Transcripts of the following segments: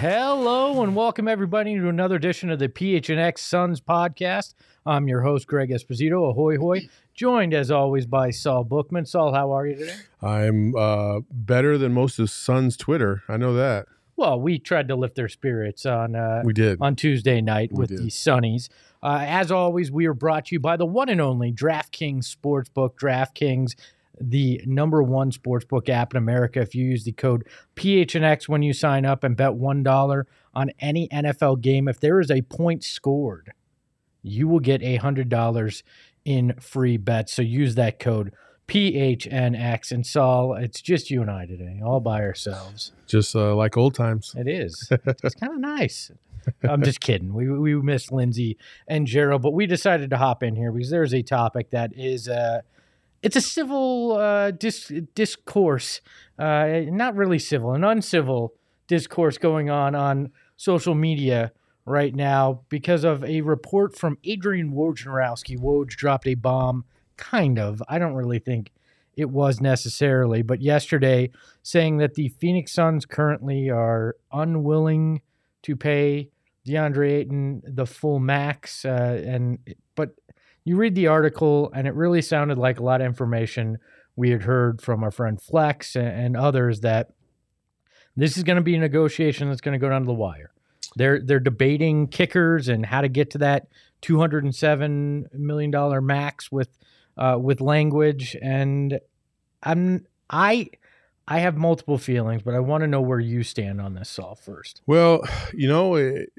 Hello and welcome everybody to another edition of the PHNX Suns podcast. I'm your host Greg Esposito. Ahoy hoy! Joined as always by Saul Bookman. Saul, how are you today? I'm uh, better than most of Sun's Twitter. I know that. Well, we tried to lift their spirits on uh, We did. on Tuesday night We with did. the Sunnies. Uh, as always, we are brought to you by the one and only DraftKings Sportsbook. DraftKings, the number one sportsbook app in America. If you use the code PHNX when you sign up and bet $1 on any NFL game, if there is a point scored, you will get $100 in free bets. So use that code PHNX. And Saul, it's just you and I today, all by ourselves. Just uh, like old times. It is. It's kind of nice. I'm just kidding. We we missed Lindsay and Gerald, but we decided to hop in here because there's a topic that is uh it's a civil uh, dis- discourse, uh, not really civil, an uncivil discourse going on on social media right now because of a report from Adrian Wojnarowski. Woj dropped a bomb, kind of. I don't really think it was necessarily, but yesterday saying that the Phoenix Suns currently are unwilling to pay DeAndre Ayton the full max, uh, and but you read the article and it really sounded like a lot of information we had heard from our friend Flex and, others that this is going to be a negotiation that's going to go down to the wire. They're they're debating kickers and how to get to that two hundred and seven million dollar max with uh, with language, and I'm I I have multiple feelings, but I want to know where you stand on this, Saul. First, Well, you know, it,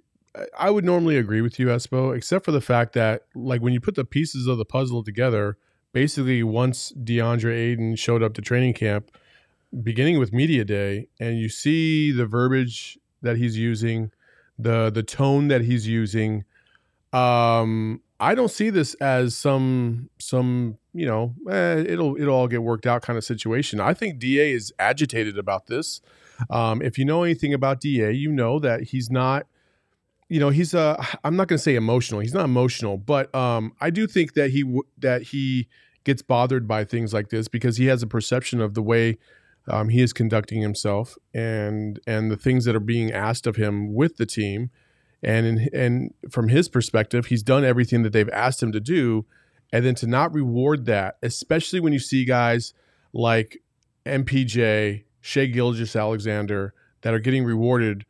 I would normally agree with you, Espo, except for the fact that, like, when you put the pieces of the puzzle together, basically, once DeAndre Ayton showed up to training camp, beginning with media day, and you see the verbiage that he's using, the the tone that he's using, um, I don't see this as some some you know eh, it'll it'll all get worked out kind of situation. I think Da is agitated about this. Um, if you know anything about Da, you know that he's not. You know he's uh I'm not going to say emotional. He's not emotional, but um I do think that he w- that he gets bothered by things like this because he has a perception of the way um, he is conducting himself and and the things that are being asked of him with the team and in, and from his perspective he's done everything that they've asked him to do and then to not reward that especially when you see guys like mpj Shai Gilgeous-Alexander that are getting rewarded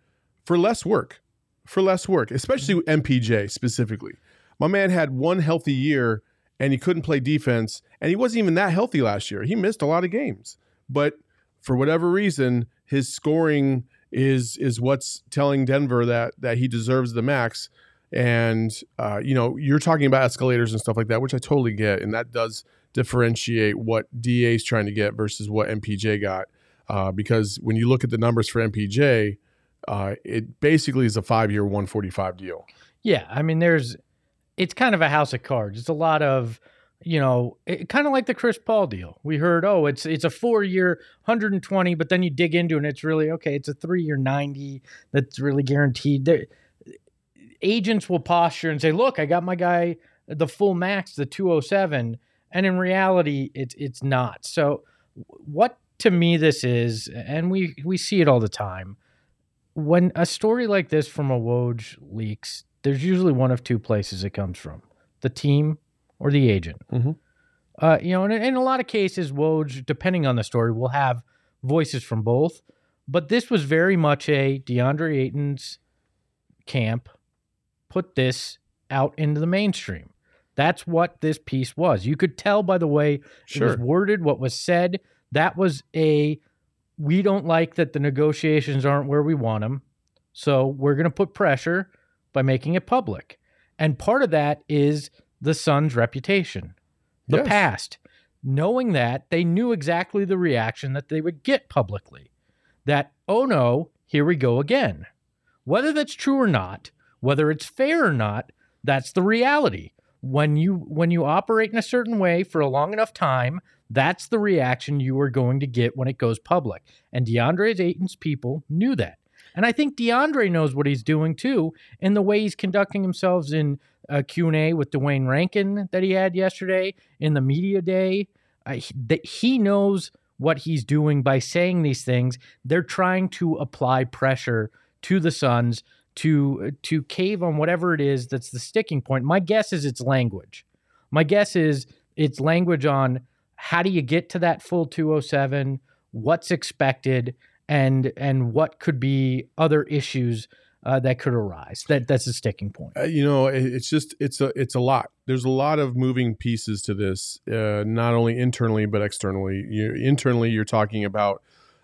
for less work for less work especially mpj specifically my man had one healthy year and he couldn't play defense and he wasn't even that healthy last year he missed a lot of games but for whatever reason his scoring is is what's telling Denver that that he deserves the max. And uh, you know, you're talking about escalators and stuff like that, which I totally get, and that does differentiate what DA is trying to get versus what MPJ got. Uh, because when you look at the numbers for MPJ, uh, it basically is a five year, 145 deal. yeah, I mean, there's it's kind of a house of cards. It's a lot of you know, it, kind of like the Chris Paul deal. We heard, oh, it's it's a four year, 120, but then you dig into it, and it's really okay. It's a three year, 90 that's really guaranteed. Agents will posture and say, look, I got my guy the full max, the 207, and in reality, it's it's not. So, what to me this is, and we we see it all the time. When a story like this from a Woj leaks, there's usually one of two places it comes from: the team or the agent. Mhm. Uh, you know, and in a lot of cases, Woj, depending on the story, will have voices from both. But this was very much a DeAndre Ayton's camp put this out into the mainstream. That's what this piece was. You could tell by the way Sure. it was worded, what was said. That was a we don't like that the negotiations aren't where we want them. So we're going to put pressure by making it public. And part of that is the Suns' reputation, the Yes. past. Knowing that, they knew exactly the reaction that they would get publicly. That, oh no, here we go again. Whether that's true or not, whether it's fair or not, that's the reality. When you when you operate in a certain way for a long enough time, that's the reaction you are going to get when it goes public. And DeAndre Ayton's people knew that. And I think DeAndre knows what he's doing too in the way he's conducting himself in a Q&A with Duane Rankin that he had yesterday in the media day. Uh, he- that he knows what he's doing by saying these things. They're trying to apply pressure to the Suns to to cave on whatever it is that's the sticking point. My guess is it's language. My guess is it's language on how do you get to that full 207, what's expected, and and what could be other issues uh, that could arise. That that's a sticking point. Uh, you know, it- it's just it's a it's a lot. There's a lot of moving pieces to this, uh, not only internally but externally. You, internally, you're talking about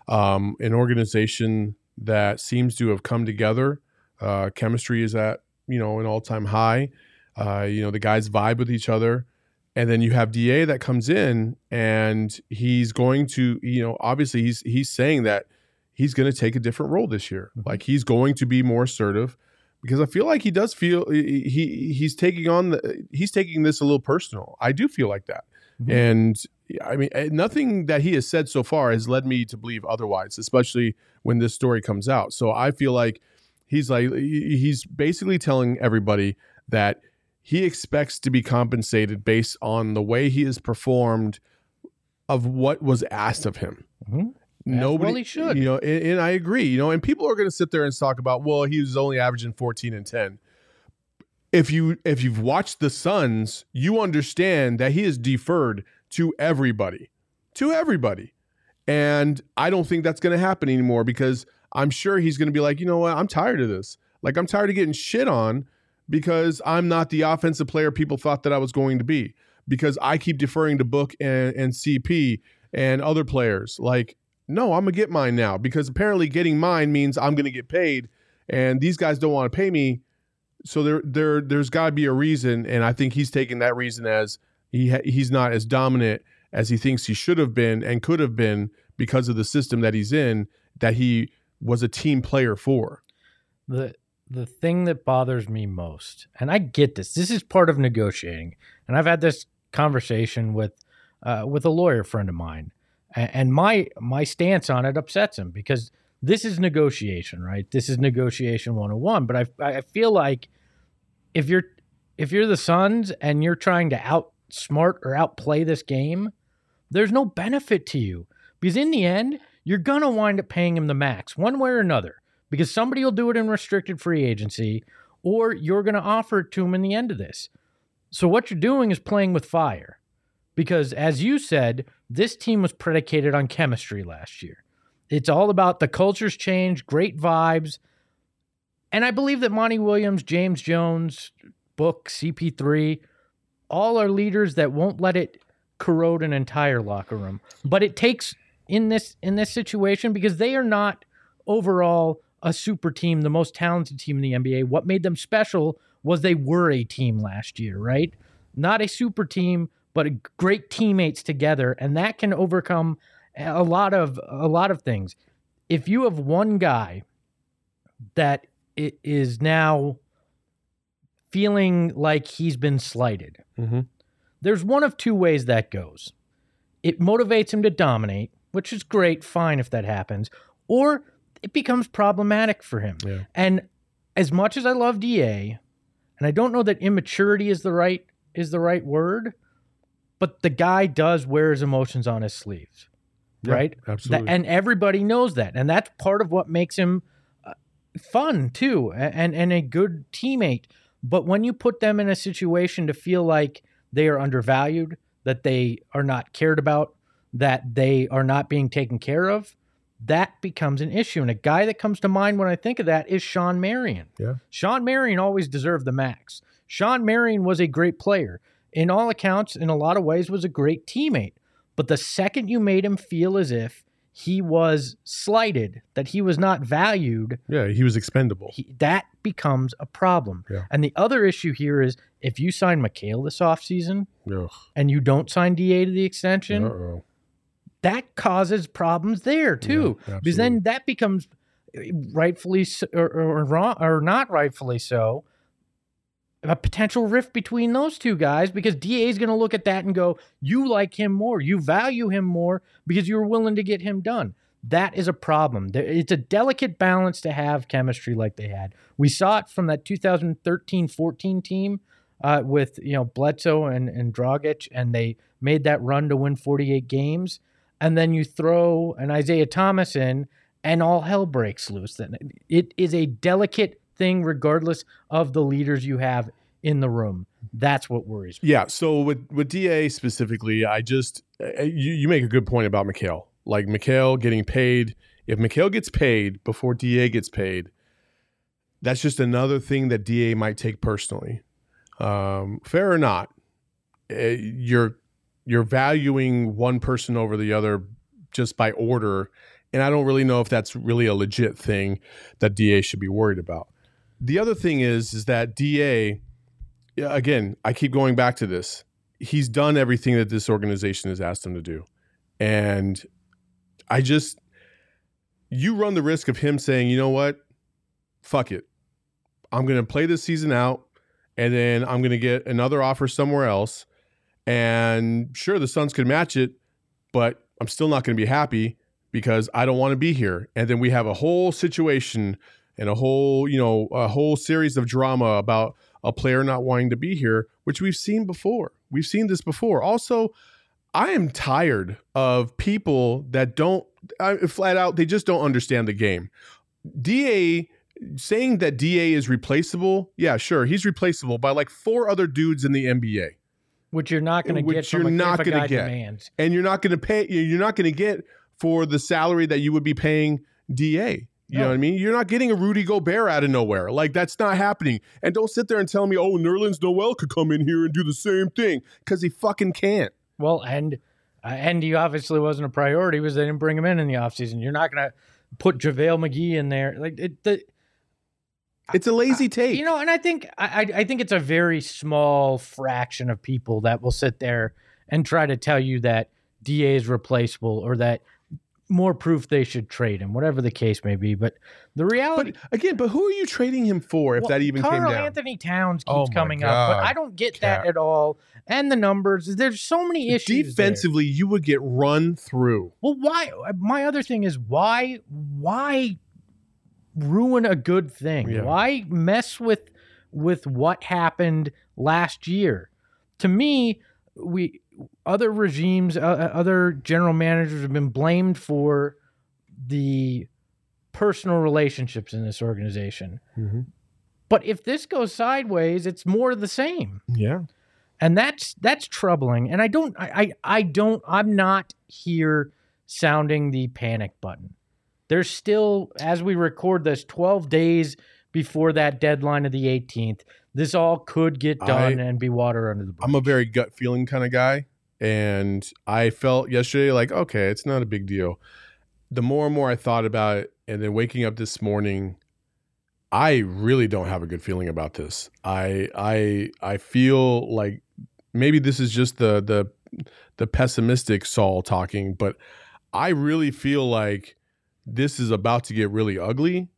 um, an organization that seems to have come together. Uh, chemistry is at you know an all time high. Uh, you know, the guys vibe with each other. And then you have Da that comes in and he's going to, you know, obviously he's he's saying that he's going to take a different role this year. Mhm. Like he's going to be more assertive because I feel like he does feel he he- he's taking on the he's taking this a little personal. I do feel like that. Mhm. And I mean, eh, nothing that he has said so far has led me to believe otherwise, especially when this story comes out. So I feel like he's like he's basically telling everybody that he expects to be compensated based on the way he has performed of what was asked of him. Mhm. Nobody, well should. you know, and, and I agree, you know, and people are going to sit there and talk about, well, he was only averaging 14 and 10. If you if you've watched the Suns, you understand that he is deferred to everybody, to everybody, and I don't think that's going to happen anymore because I'm sure he's going to be like, you know what, I'm tired of this. Like I'm tired of getting shit on because I'm not the offensive player people thought that I was going to be because I keep deferring to Book and, and CP and other players. Like, no, I'm gonna get mine now because apparently getting mine means I'm gonna get paid, and these guys don't want to pay me. So there, there, there's got to be a reason, and I think he's taking that reason as he he's not as dominant as he thinks he should have been and could have been because of the system that he's in that he was a team player for. the the thing that bothers me most, and I get this, this is part of negotiating, and I've had this conversation with uh, with a lawyer friend of mine, and, my my stance on it upsets him because this is negotiation, right? This is negotiation 101. But I I feel like if you're if you're the Suns and you're trying to outsmart or outplay this game, there's no benefit to you because in the end, you're gonna wind up paying him the max one way or another because somebody will do it in restricted free agency or you're going to offer it to him in the end of this. So what you're doing is playing with fire. Because as you said, this team was predicated on chemistry last year. It's all about the culture's change, great vibes. And I believe that Monty Williams, James Jones, Book, CP3, all are leaders that won't let it corrode an entire locker room. But it takes in this in this situation because they are not overall a super team, the most talented team in the NBA. What made them special was they were a team last year, right? Not a super team, but a great teammates together, and that can overcome a lot of a lot of things. If you have one guy that i- now feeling like he's been slighted, Mm-hmm. there's one of two ways that goes. It motivates him to dominate, which is great, fine if that happens, or it becomes problematic for him. Yeah. And as much as I love DA, and I don't know that immaturity is the right is the right word, but the guy does wear his emotions on his sleeves, Yeah, right? Absolutely. That, and everybody knows that, and that's part of what makes him uh, fun too, and and a good teammate. But when you put them in a situation to feel like they are undervalued, that they are not cared about, that they are not being taken care of, that becomes an issue. And a guy that comes to mind when I think of that is Shawn Marion. Yeah. Shawn Marion always deserved the max. Shawn Marion was a great player. In all accounts, in a lot of ways, was a great teammate. But the second you made him feel as if he was slighted, that he was not valued, Yeah, he was expendable. he, that becomes a problem. Yeah. And the other issue here is if you sign Mikal this offseason Ugh. and you don't sign DA to the extension, Uh-oh. That causes problems there too. Yeah, because then that becomes rightfully so, or, or wrong or not rightfully so a potential rift between those two guys because DA is going to look at that and go, "You like him more, you value him more because you're willing to get him done." That is a problem. It's a delicate balance to have chemistry like they had. We saw it from that 2013-14 team uh, with you know Bledsoe and and Dragic, and they made that run to win 48 games. And then you throw an Isaiah Thomas in, and all hell breaks loose. Then it is a delicate thing, regardless of the leaders you have in the room. That's what worries me. Yeah. So with with Da specifically, I just uh, you you make a good point about Mikal. Like Mikal getting paid. If Mikal gets paid before Da gets paid, that's just another thing that Da might take personally. Um, fair or not, uh, you're you're valuing one person over the other just by order, and I don't really know if that's really a legit thing that Da should be worried about. The other thing is is that Da again, I keep going back to this. He's done everything that this organization has asked him to do. And I just, you run the risk of him saying, you know what? Fuck it. I'm going to play this season out and then I'm going to get another offer somewhere else. And sure, the Suns could match it, but I'm still not going to be happy because I don't want to be here. And then we have a whole situation and a whole, you know, a whole series of drama about a player not wanting to be here, which we've seen before. We've seen this before. Also, I am tired of people that don't I, flat out they just don't understand the game. Da saying that Da is replaceable, yeah, sure, he's replaceable by like four other dudes in the NBA, Which you're not going to get from you're a, not gonna guy get. demands. and you're not going to pay. You're not going to get for the salary that you would be paying Da. You know what I mean? You're not getting a Rudy Gobert out of nowhere. Like that's not happening. And don't sit there and tell me, oh, Nerlens Noel could come in here and do the same thing because he fucking can't. Well, and uh, and he obviously wasn't a priority because they didn't bring him in in the offseason. You're not going to put JaVale McGee in there. Like it, the, It's a lazy take. You know, and I think I, I I think it's a very small fraction of people that will sit there and try to tell you that Da is replaceable or that more proof they should trade him, whatever the case may be. But the reality, but again, but who are you trading him for if well, that even Karl came down? Anthony Towns oh keeps Oh my coming up, but I don't get Cap. that at all. And the numbers, there's so many issues. there. Defensively, you would get run through. Well, why? My other thing is why? Why ruin a good thing? Yeah. Why mess with with what happened last year? To me, we other regimes, uh, uh, other general managers have been blamed for the personal relationships in this organization. But if this goes sideways, it's more of the same Yeah. and that's that's troubling and i don't I, I i don't i'm not here sounding the panic button there's still as we record this 12 days before that deadline of the 18th this all could get done I- and be water under the bridge I'm a very gut feeling kind of guy. And I felt yesterday like, okay, it's not a big deal. The more and more I thought about it, and then waking up this morning, I really don't have a good feeling about this. I I I feel like maybe this is just the the the pessimistic Saul talking, but I really feel like this is about to get really ugly.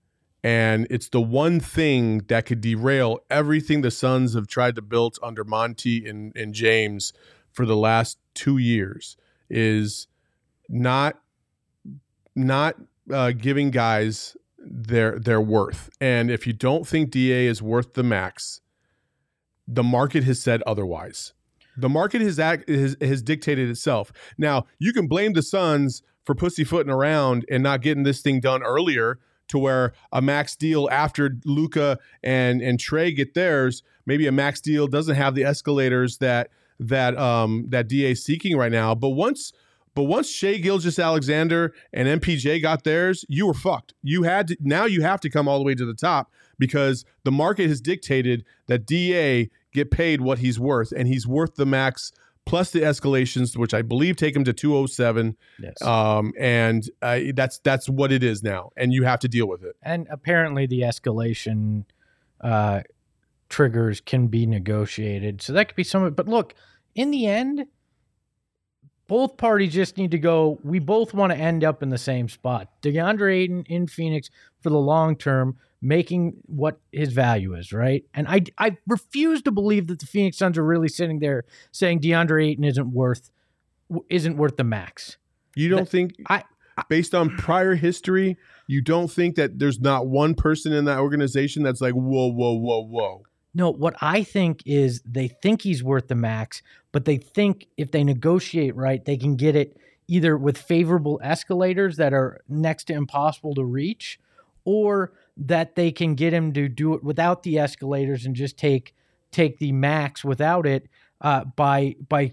And it's the one thing that could derail everything the Suns have tried to build under Monty and, and James for the last two years is not not uh, giving guys their their worth. And if you don't think Da is worth the max, the market has said otherwise. The market has act, has, has dictated itself. Now you can blame the Suns for pussyfooting around and not getting this thing done earlier to where a max deal after Luka and and Trae get theirs, maybe a max deal doesn't have the escalators that that um that DA seeking right now. But once but once Shai Gilgeous-Alexander and MPJ got theirs, you were fucked. You had to now you have to come all the way to the top because the market has dictated that DA get paid what he's worth, and he's worth the max plus the escalations, which I believe take him to 207. Yes. Um, and uh, that's that's what it is now, and you have to deal with it. and apparently the escalation uh, triggers can be negotiated. So that could be some. But look, in the end, both parties just need to go. We both want to end up in the same spot. DeAndre Ayton in Phoenix for the long term, making what his value is, right? And I I refuse to believe that the Phoenix Suns are really sitting there saying DeAndre Ayton isn't worth isn't worth the max. You don't That- think, I- based on prior history, you don't think that there's not one person in that organization that's like, whoa, whoa, whoa, whoa. No, what I think is they think he's worth the max, but they think if they negotiate right, they can get it either with favorable escalators that are next to impossible to reach, or that they can get him to do it without the escalators and just take take the max without it uh, by by.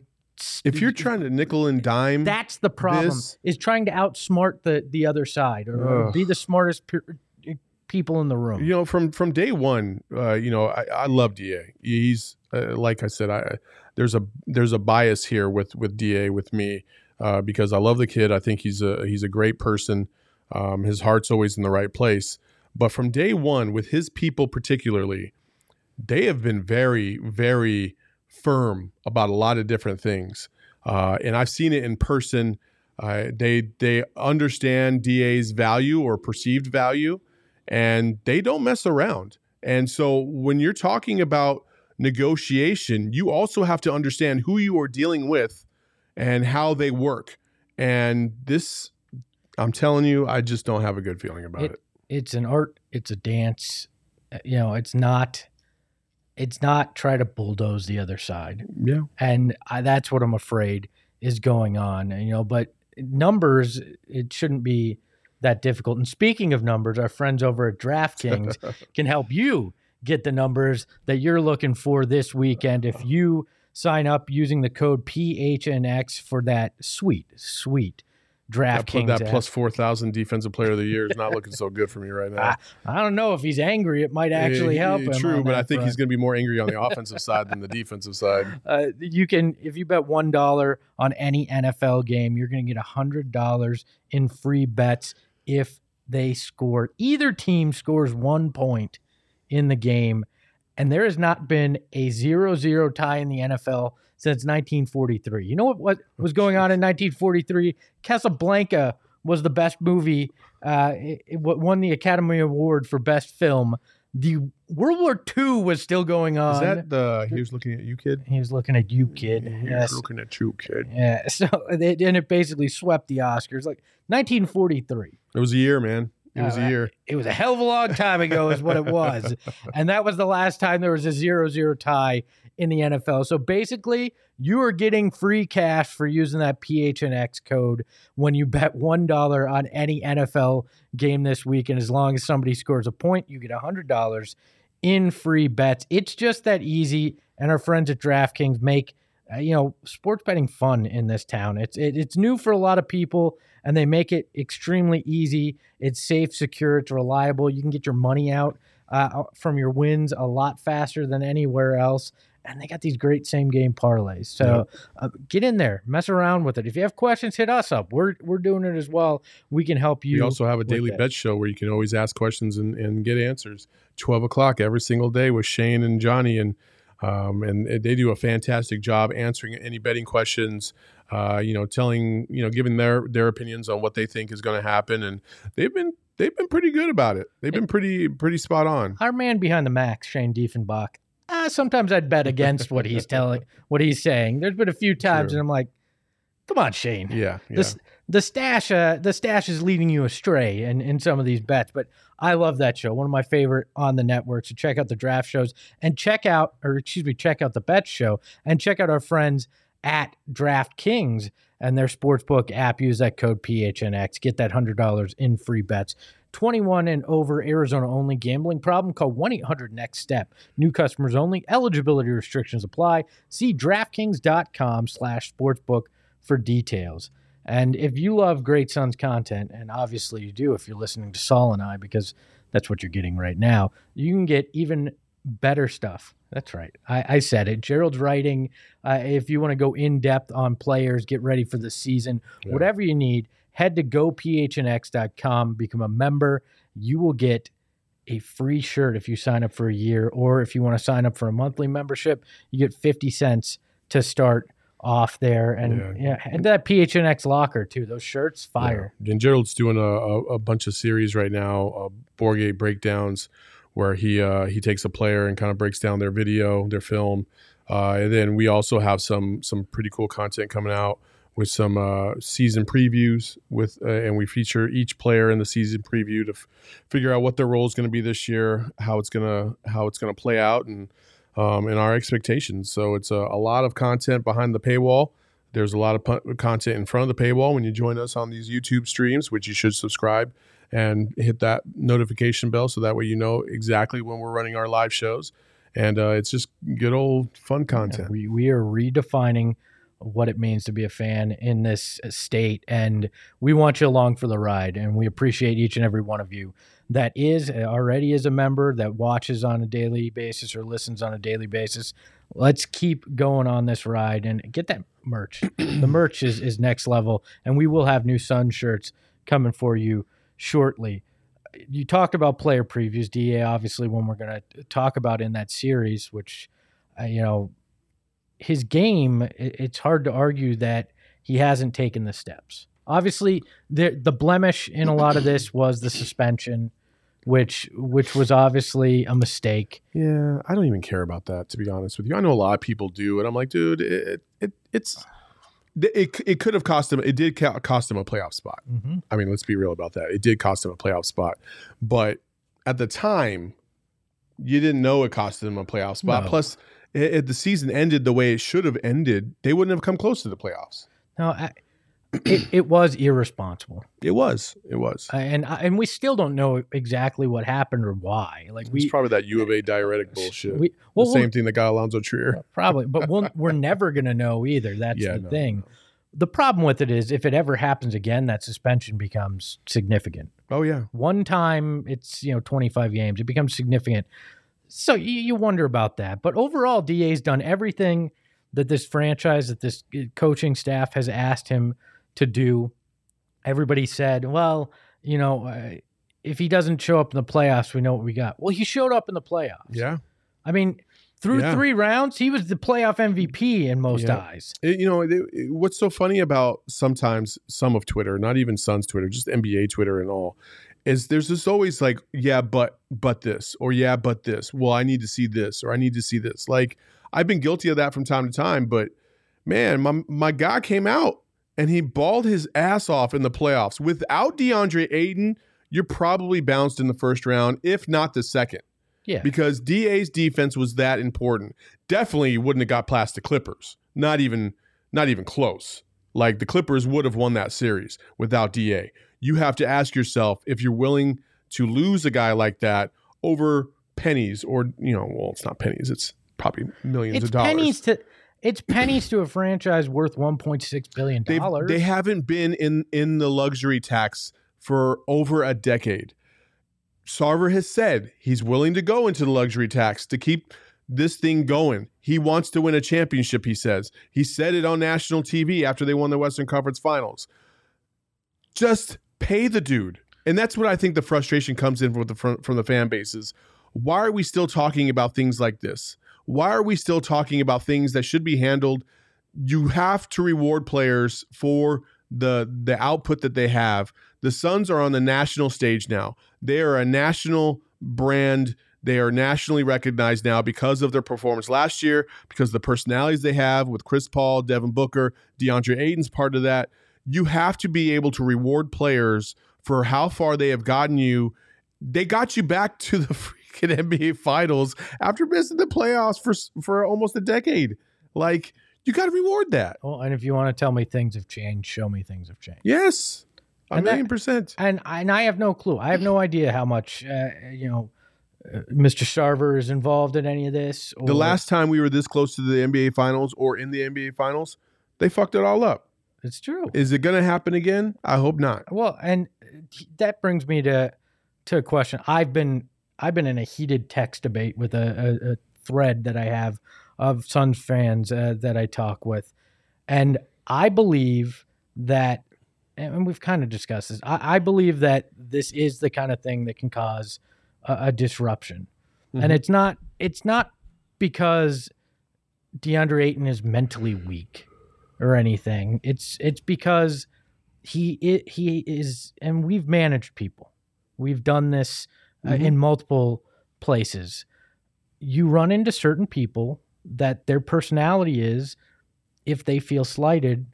If you're trying to nickel and dime, that's the problem this- is trying to outsmart the the other side or, Ugh. be the smartest pe- people in the room. you know, from from day one, uh, you know, I, I love Da. He's uh, like I said, I there's a there's a bias here with with Da with me uh, because I love the kid. I think he's a he's a great person. Um, his heart's always in the right place. But from day one, with his people particularly, they have been very very firm about a lot of different things, uh, and I've seen it in person. Uh, they they understand DA's value or perceived value and they don't mess around. And so when you're talking about negotiation, you also have to understand who you are dealing with and how they work. And this, I'm telling you, I just don't have a good feeling about it. It's an art it's a dance Uh, you know it's not it's not try to bulldoze the other side. Yeah. and I, that's what i'm afraid is going on you know but numbers it shouldn't be that difficult. And speaking of numbers our friends over at draftkings can help you get the numbers that you're looking for this weekend. If you sign up using the code phnx for that sweet sweet DraftKings that app. plus 4,000 defensive player of the year is not looking so good for me right now. I, I don't know if he's angry. It might actually Eh, help eh, him. True, but I that think he's going to be more angry on the offensive side than the defensive side. Uh, you can, if you bet one dollar on any NFL game, you're going to get hundred dollars in free bets if they score. Either team scores one point in the game, and there has not been a zero-zero tie in the NFL since 1943. You know what, what was going on in 1943? Casablanca was the best movie. Uh, it, it won the Academy Award for best film. The World War II was still going on. Is that the, he was looking at you, kid? He was looking at you, kid. He was Yes. looking at you, kid. Yeah. So they, and it basically swept the Oscars, like 1943. It was a year, man. It was Uh, a year. It was a hell of a long time ago, is what it was, and that was the last time there was a zero-zero tie in the NFL. So basically, you are getting free cash for using that PHNX code when you bet one dollar on any NFL game this week, and as long as somebody scores a point, you get hundred dollars in free bets. It's just that easy, and our friends at DraftKings make uh, you know sports betting fun in this town. It's it, it's new for a lot of people, and they make it extremely easy. It's safe, secure, it's reliable. You can get your money out uh, from your wins a lot faster than anywhere else. And they got these great same game parlays. So uh, get in there, mess around with it. If you have questions, hit us up. We're we're doing it as well. We can help you. We also have a daily bet show where you can always ask questions and, and get answers. Twelve o'clock every single day with Shane and Johnny, and um, and they do a fantastic job answering any betting questions. Uh, you know, telling you know, giving their their opinions on what they think is going to happen, and they've been they've been pretty good about it. They've been pretty pretty spot on. Our man behind the max, Shane Diefenbach. Uh, sometimes I'd bet against what he's telling, what he's saying. There's been a few times, True. and I'm like, "Come on, Shane." Yeah, yeah. the, the stash uh, the stash is leading you astray in, in some of these bets but i love that show one of my favorite on the network so check out the draft shows and check out or excuse me check out the bet show and check out our friends at draftkings and their sportsbook app use that code phnx get that $100 in free bets 21 and over, Arizona only. Gambling problem? Call 1 800 NEXT STEP. New customers only. Eligibility restrictions apply. See DraftKings.com slash sportsbook for details. And if you love Great Suns content, and obviously you do if you're listening to Saul and I, because that's what you're getting right now, you can get even better stuff. That's right. I, I said it. Gerald's writing. Uh, if you want to go in depth on players, get ready for the season, Yeah. whatever you need, head to gophnx.com, become a member. You will get a free shirt if you sign up for a year, or if you want to sign up for a monthly membership, you get 50 cents to start off there. And Yeah. yeah, and that PHNX locker too. Those shirts, fire. Yeah. And Gerald's doing a, a, a bunch of series right now, uh, Borgate breakdowns, where he uh, he takes a player and kind of breaks down their video, their film, uh, and then we also have some some pretty cool content coming out with some uh, season previews with, uh, and we feature each player in the season preview to f- figure out what their role is going to be this year, how it's gonna how it's gonna play out, and um, and our expectations. So it's a, a lot of content behind the paywall. There's a lot of pu- content in front of the paywall when you join us on these YouTube streams, which you should subscribe and hit that notification bell so that way you know exactly when we're running our live shows. And uh, it's just good old fun content. We we are redefining what it means to be a fan in this state, and we want you along for the ride. And we appreciate each and every one of you that is already is a member that watches on a daily basis or listens on a daily basis. Let's keep going on this ride and get that merch. the merch is is next level, and we will have new Sun shirts coming for you shortly. You talked about player previews, Da. Obviously, when we're going to talk about in that series, which uh, you know his game, it's hard to argue that he hasn't taken the steps. Obviously, the the blemish in a lot of this was the suspension, which which was obviously a mistake. Yeah, I don't even care about that to be honest with you. I know a lot of people do, and I'm like, dude, it, it it's it, it could have cost him. It did cost him a playoff spot. Mm-hmm. I mean, let's be real about that. It did cost him a playoff spot, but at the time, you didn't know it cost him a playoff spot. No. Plus, if the season ended the way it should have ended, they wouldn't have come close to the playoffs. No, I, it it was irresponsible, It was. It was. Uh, and and we still don't know exactly what happened or why. Like it's we probably that U of A diuretic bullshit. we the well, we'll- same thing that got Allonzo Trier. Probably, but we'll, we're never going to know either. That's Yeah, the no, thing. The problem with it is if it ever happens again, that suspension becomes significant. Oh yeah. One time, it's you know 25 games. It becomes significant. So you, you wonder about that. But overall, Da's done everything that this franchise, that this uh, coaching staff has asked him to do. Everybody said, well, you know, uh, if he doesn't show up in the playoffs, we know what we got. Well, he showed up in the playoffs. Yeah. I mean, through Yeah. three rounds, he was the playoff MVP in most Yeah. eyes. It- you know, it- it- what's so funny about sometimes some of Twitter, not even Suns Twitter, just NBA Twitter and all, is there's just always like, yeah, but but this, or yeah, but this. Well, I need to see this, or I need to see this. Like I've been guilty of that from time to time, but man, my my guy came out and he balled his ass off in the playoffs. Without DeAndre Ayton, you're probably bounced in the first round, if not the second Yeah. because DA's defense was that important. Definitely wouldn't have got past the Clippers. Not even not even close. Like the Clippers would have won that series without DA. You have to ask yourself if you're willing to lose a guy like that over pennies or you know, well, it's not pennies, it's probably millions it's of dollars. pennies to it's pennies to a franchise worth 1.6 billion dollars They haven't been in in the luxury tax for over a decade. Sarver has said he's willing to go into the luxury tax to keep this thing going. He wants to win a championship, he says. He said it on national TV after they won the Western Conference Finals. Just pay the dude. And that's what I think the frustration comes in from the from, the fan bases. Why are we still talking about things like this? Why are we still talking about things that should be handled you have to reward players for the the output that they have. The Suns are on the national stage now. They are a national brand. They are nationally recognized now because of their performance last year, because the personalities they have with Chris Paul, Devin Booker, DeAndre Ayton's part of that. You have to be able to reward players for how far they have gotten you. They got you back to the freaking NBA Finals after missing the playoffs for for almost a decade. Like you got to reward that. well, and if you want to tell me things have changed, show me things have changed. Yes. A And that- million percent. and and I have no clue. I have no idea how much uh, you know. Uh, Mr. Sarver is involved in any of this. The last time we were this close to the NBA finals or in the NBA finals, they fucked it all up. It's true. Is it going to happen again? I hope not. Well, and that brings me to to a question. I've been I've been in a heated text debate with a, a, a thread that I have of Suns fans uh, that I talk with, and I believe that, and we've kind of discussed this. I, I believe that this is the kind of thing that can cause a, a disruption, and Mhm. it's not it's not because DeAndre Ayton is mentally weak or anything. It's it's because he i he is, and we've managed people. We've done this uh, Mhm. in multiple places. You run into certain people that their personality is, if they feel slighted,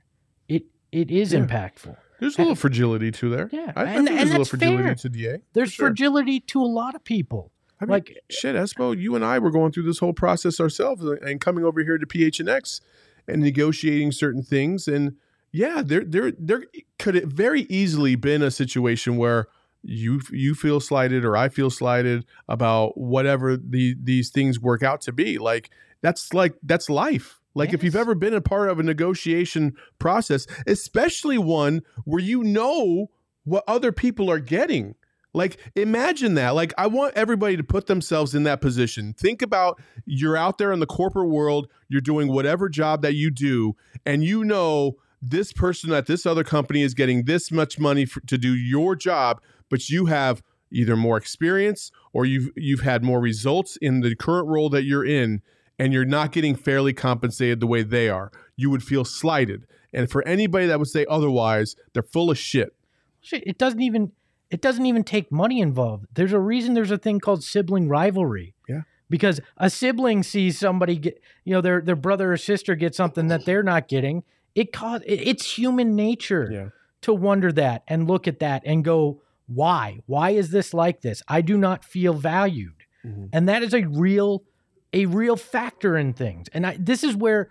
it it is Yeah. impactful. There's a little fragility to there. Yeah, I, I and- think and there's a little fragility fair. to DA. There's sure. fragility to a lot of people. I mean, like shit, Espo, you and I were going through this whole process ourselves and- and coming over here to PHNX and negotiating certain things. And yeah, there, there, there could it very easily been a situation where you you feel slighted or I feel slighted about whatever the these things work out to be. Like that's like that's life. Like if you've ever been a part of a negotiation process, especially one where you know what other people are getting. Like imagine that. Like I want everybody to put themselves in that position. Think about you're out there in the corporate world, you're doing whatever job that you do and you know this person at this other company is getting this much money for, to do your job, but you have either more experience or you've you've had more results in the current role that you're in and you're not getting fairly compensated the way they are. You would feel slighted. And for anybody that would say otherwise, they're full of shit. Shit, it doesn't even it doesn't even take money involved. There's a reason there's a thing called sibling rivalry. Yeah. Because a sibling sees somebody get, you know, their their brother or sister get something that they're not getting. It cause it's human nature Yeah. to wonder that and look at that and go, why? Why is this like this? I do not feel valued. Mhm. And that is a real a real factor in things. And I this is where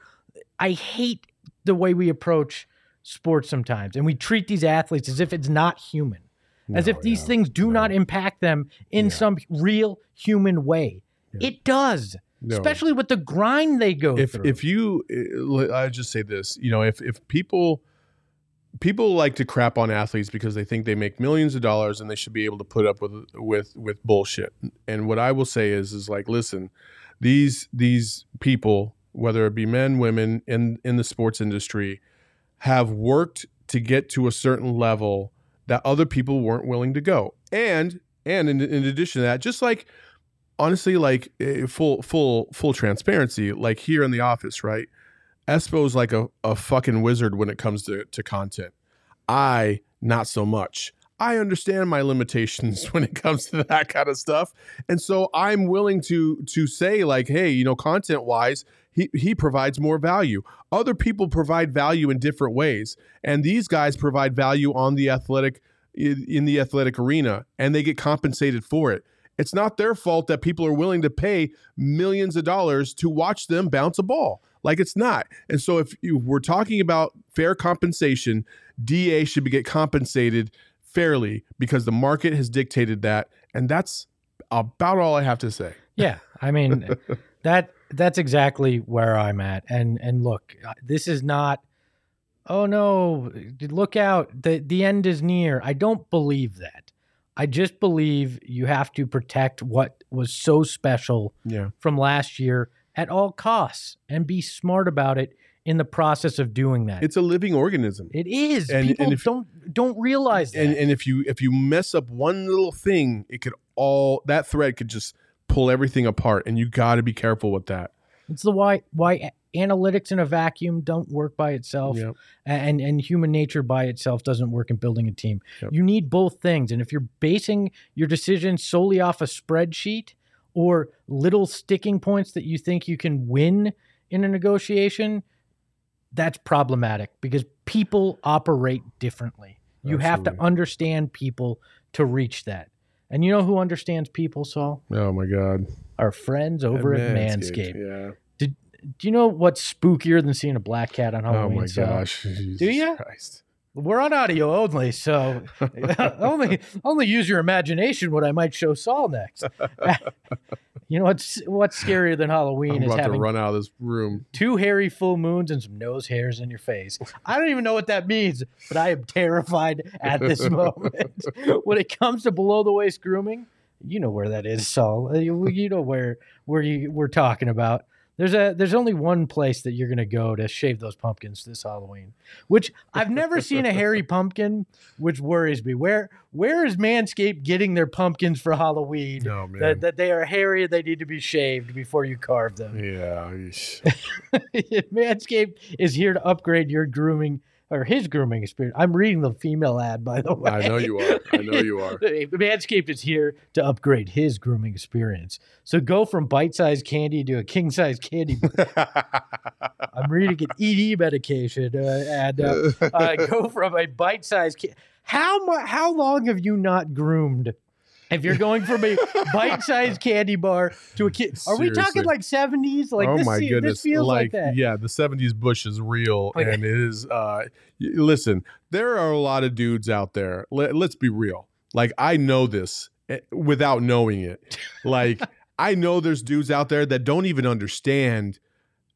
I hate the way we approach sports sometimes and we treat these athletes as if it's not human as if these things do No. not impact them in Yeah. some real human way. Yeah. It does, especially with the grind they go if through. if you uh, I just say this, you know, if if people people like to crap on athletes because they think they make millions of dollars and they should be able to put up with with with bullshit. And what I will say is is like listen, these these people, whether it be men, women in in the sports industry, have worked to get to a certain level that other people weren't willing to go. And and in, in addition to that, just like honestly, like eh, full full full transparency, like here in the office, right? Espo's like a, a fucking wizard when it comes to, to content. I not so much. I understand my limitations when it comes to that kind of stuff. And so I'm willing to to say like, hey, you know, content wise, he he provides more value. Other people provide value in different ways. And these guys provide value on the athletic in the athletic arena and they get compensated for it. It's not their fault that people are willing to pay millions of dollars to watch them bounce a ball. Like it's not. And so if you, we're talking about fair compensation, DA should be get compensated fairly because the market has dictated that. And that's about all I have to say. yeah, I mean that that's exactly where I'm at. And and look, this is not. Oh no! Look out! the The end is near. I don't believe that. I just believe you have to protect what was so special Yeah. from last year at all costs and be smart about it in the process of doing that. It's a living organism. It is. And- People and if- don't don't realize that. and and if you if you mess up one little thing, it could all that thread could just pull everything apart and you got to be careful with that. it's the why why analytics in a vacuum don't work by itself, Yep. and and human nature by itself doesn't work in building a team. Yep. You need both things, and if you're basing your decision solely off a spreadsheet or little sticking points that you think you can win in a negotiation, that's problematic because people operate differently. You have to understand people to reach that. And you know who understands people, Saul? Oh my god. Our friends over at Manscaped. Yeah. Did Do you know what's spookier than seeing a black cat on Halloween? Oh my gosh. Jesus Do you? Christ. We're on audio only, so only only use your imagination what I might show Saul next. you know what's what's scarier than Halloween I'm is about to having run out of this room. two hairy full moons and some nose hairs in your face. I don't even know what that means, but I am terrified at this moment. when it comes to below the waist grooming, you know where that is, Saul. You, you know where where you we're talking about. There's a there's only one place that you're gonna go to shave those pumpkins this Halloween, which I've never seen a hairy pumpkin, which worries me. Where where is Manscaped getting their pumpkins for Halloween? No man. That, that they are hairy, they need to be shaved before you carve them. yeah. Manscaped is here to upgrade your grooming or his grooming experience. I'm reading the female ad, by the way. I know you are. I know you are. Manscaped is here to upgrade his grooming experience. So go from bite-sized candy to a king-sized candy. I'm reading an ED medication, uh, and uh, uh, go from a bite-sized. Ca- how mu- How long have you not groomed? If you're going from a bite-sized candy bar to a kid, are we talking like 70s? Like oh this, my se- goodness! this feels like, that. Yeah, the '70s Bush is real, Okay. and it is. Uh, y- listen, there are a lot of dudes out there. Let, let's be real. Like I know this eh, without knowing it. Like I know there's dudes out there that don't even understand,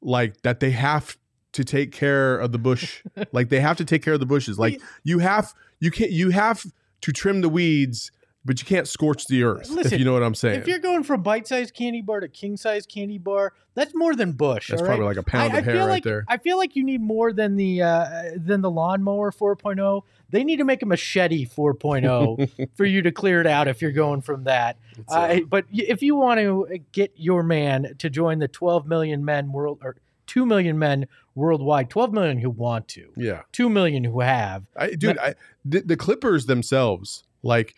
like that they have to take care of the bush. like they have to take care of the bushes. Like you have, you can't, you have to trim the weeds. But you can't scorch the earth, Listen, if you know what I'm saying. If you're going from bite-sized candy bar to king-sized candy bar, that's more than Bush. That's probably right? like a pound I, of I hair feel right like, there. I feel like you need more than the uh, than the lawnmower 4.0. They need to make a machete 4.0 for you to clear it out if you're going from that. Uh, Uh, but if you want to get your man to join the 12 million men world or 2 million men worldwide, 12 million who want to, yeah. 2 million who have. I, dude, I, the, the Clippers themselves, like,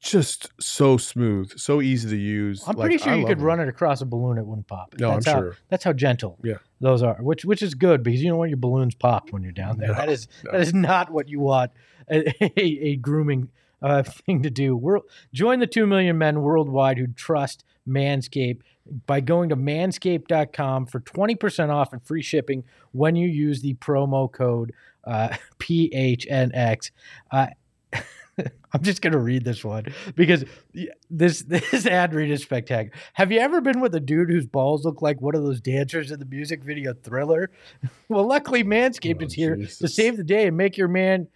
just so smooth, so easy to use. I'm Like, pretty sure I you could them. run it across a balloon; it wouldn't pop. No, that's I'm how, sure. That's how gentle Yeah. those are, which which is good because you don't want your balloons popped when you're down there. No, that is no. that is not what you want a, a, a grooming uh, thing to do. We're, join the two million men worldwide who trust Manscaped by going to manscaped.com for 20% off and free shipping when you use the promo code uh, PHNX. Uh, I'm just gonna read this one because this this ad read is spectacular. Have you ever been with a dude whose balls look like one of those dancers in the music video Thriller? Well, luckily Manscaped Oh, is here to save the day and make your man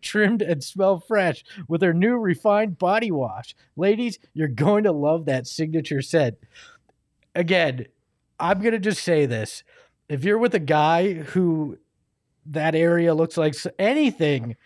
trimmed and smell fresh with their new refined body wash. Ladies, you're going to love that signature scent. Again, I'm gonna just say this: if you're with a guy who that area looks like anything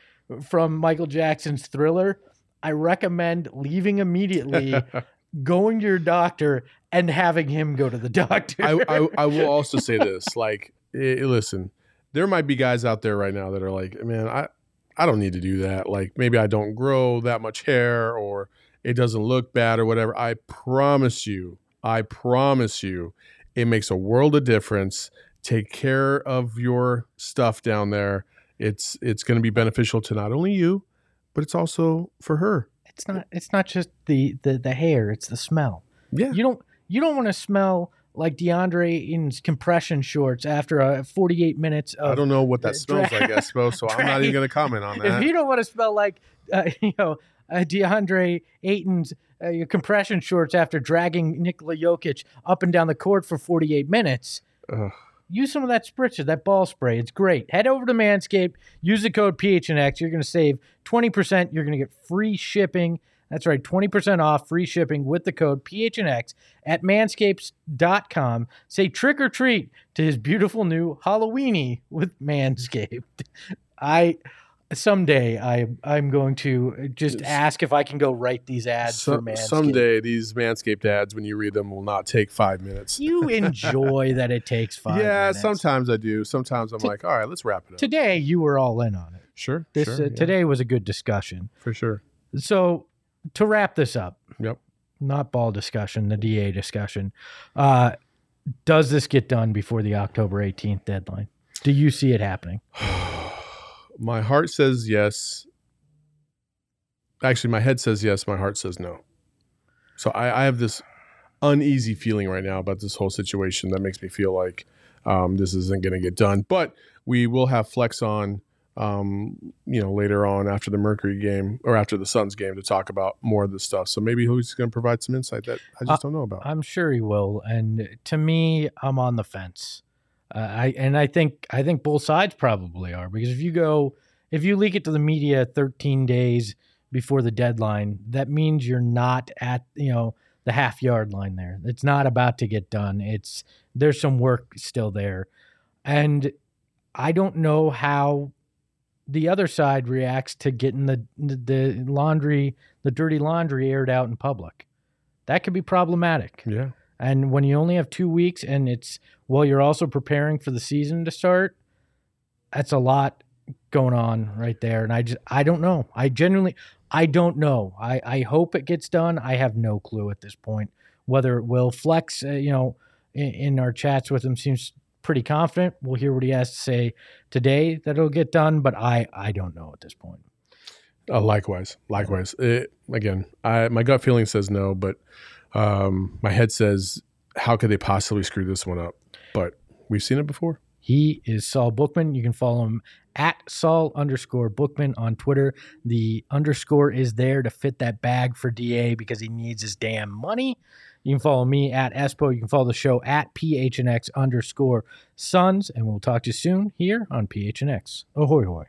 from Michael Jackson's Thriller, I recommend leaving immediately, going to your doctor, and having him go to the doctor. I, I, I will also say this like eh, listen there might be guys out there right now that are like man i i don't need to do that. Like maybe i don't grow that much hair or it doesn't look bad or whatever. I promise you i promise you it makes a world of difference. Take care of your stuff down there it's it's going to be beneficial to not only you but it's also for her it's not. It's not just the the the hair. It's the smell. yeah You don't. You don't want to smell like DeAndre in compression shorts after uh, 48 minutes of i don't know what that smells like espo so i'm not even going to comment on that if you don't want to smell like uh, you know uh, DeAndre Ayton's uh, compression shorts after dragging Nikola Jokic up and down the court for 48 minutes, Ugh. Use some of that spritzer, that ball spray. It's great. Head over to Manscaped, use the code PHNX. You're going to save 20%. You're going to get free shipping. That's right, 20% off free shipping with the code PHNX at manscapes.com. Say trick or treat to his beautiful new Halloweeny with Manscaped. I someday I I'm going to just ask if I can go write these ads for Manscaped. someday these Manscaped ads, when you read them, will not take five minutes. You enjoy that it takes five yeah, minutes. sometimes I do. Sometimes I'm like, all right, let's wrap it up. Today you were all in on it. sure, This sure, uh, yeah, today was a good discussion. for sure. So to wrap this up, Yep. not ball discussion, the DA discussion. Uh, does this get done before the October 18th deadline? Do you see it happening? my heart says yes. Actually, my head says yes. My heart says no. So I, I have this uneasy feeling right now about this whole situation that makes me feel like um, this isn't going to get done. But we will have Flex on um, you know, later on after the Mercury game or after the Suns game to talk about more of this stuff. So maybe he's going to provide some insight that I just uh, don't know about. I'm sure he will. And to me, I'm on the fence. I and I think I think both sides probably are because if you go if you leak it to the media 13 days before the deadline, that means you're not at you know the half yard line there. It's not about to get done. It's there's some work still there, and I don't know how the other side reacts to getting the the laundry, the dirty laundry aired out in public. That could be problematic. Yeah. And when you only have 2 weeks and it's while you're also preparing for the season to start, that's a lot going on right there and I just I don't know. I genuinely I don't know. I I hope it gets done. I have no clue at this point whether it will flex, uh, you know, in, in our chats with him seems pretty confident. We'll hear what he has to say today that it'll get done, but I I don't know at this point. Uh, likewise, likewise. It, again, I my gut feeling says no, but um, my head says how could they possibly screw this one up? But we've seen it before. He is Saul Bookman. You can follow him at Saul underscore Bookman on Twitter. The underscore is there to fit that bag for DA because he needs his damn money. You can follow me at Espo. You can follow the show at PHNX underscore Suns. And we'll talk to you soon here on PHNX. Ahoy, hoy.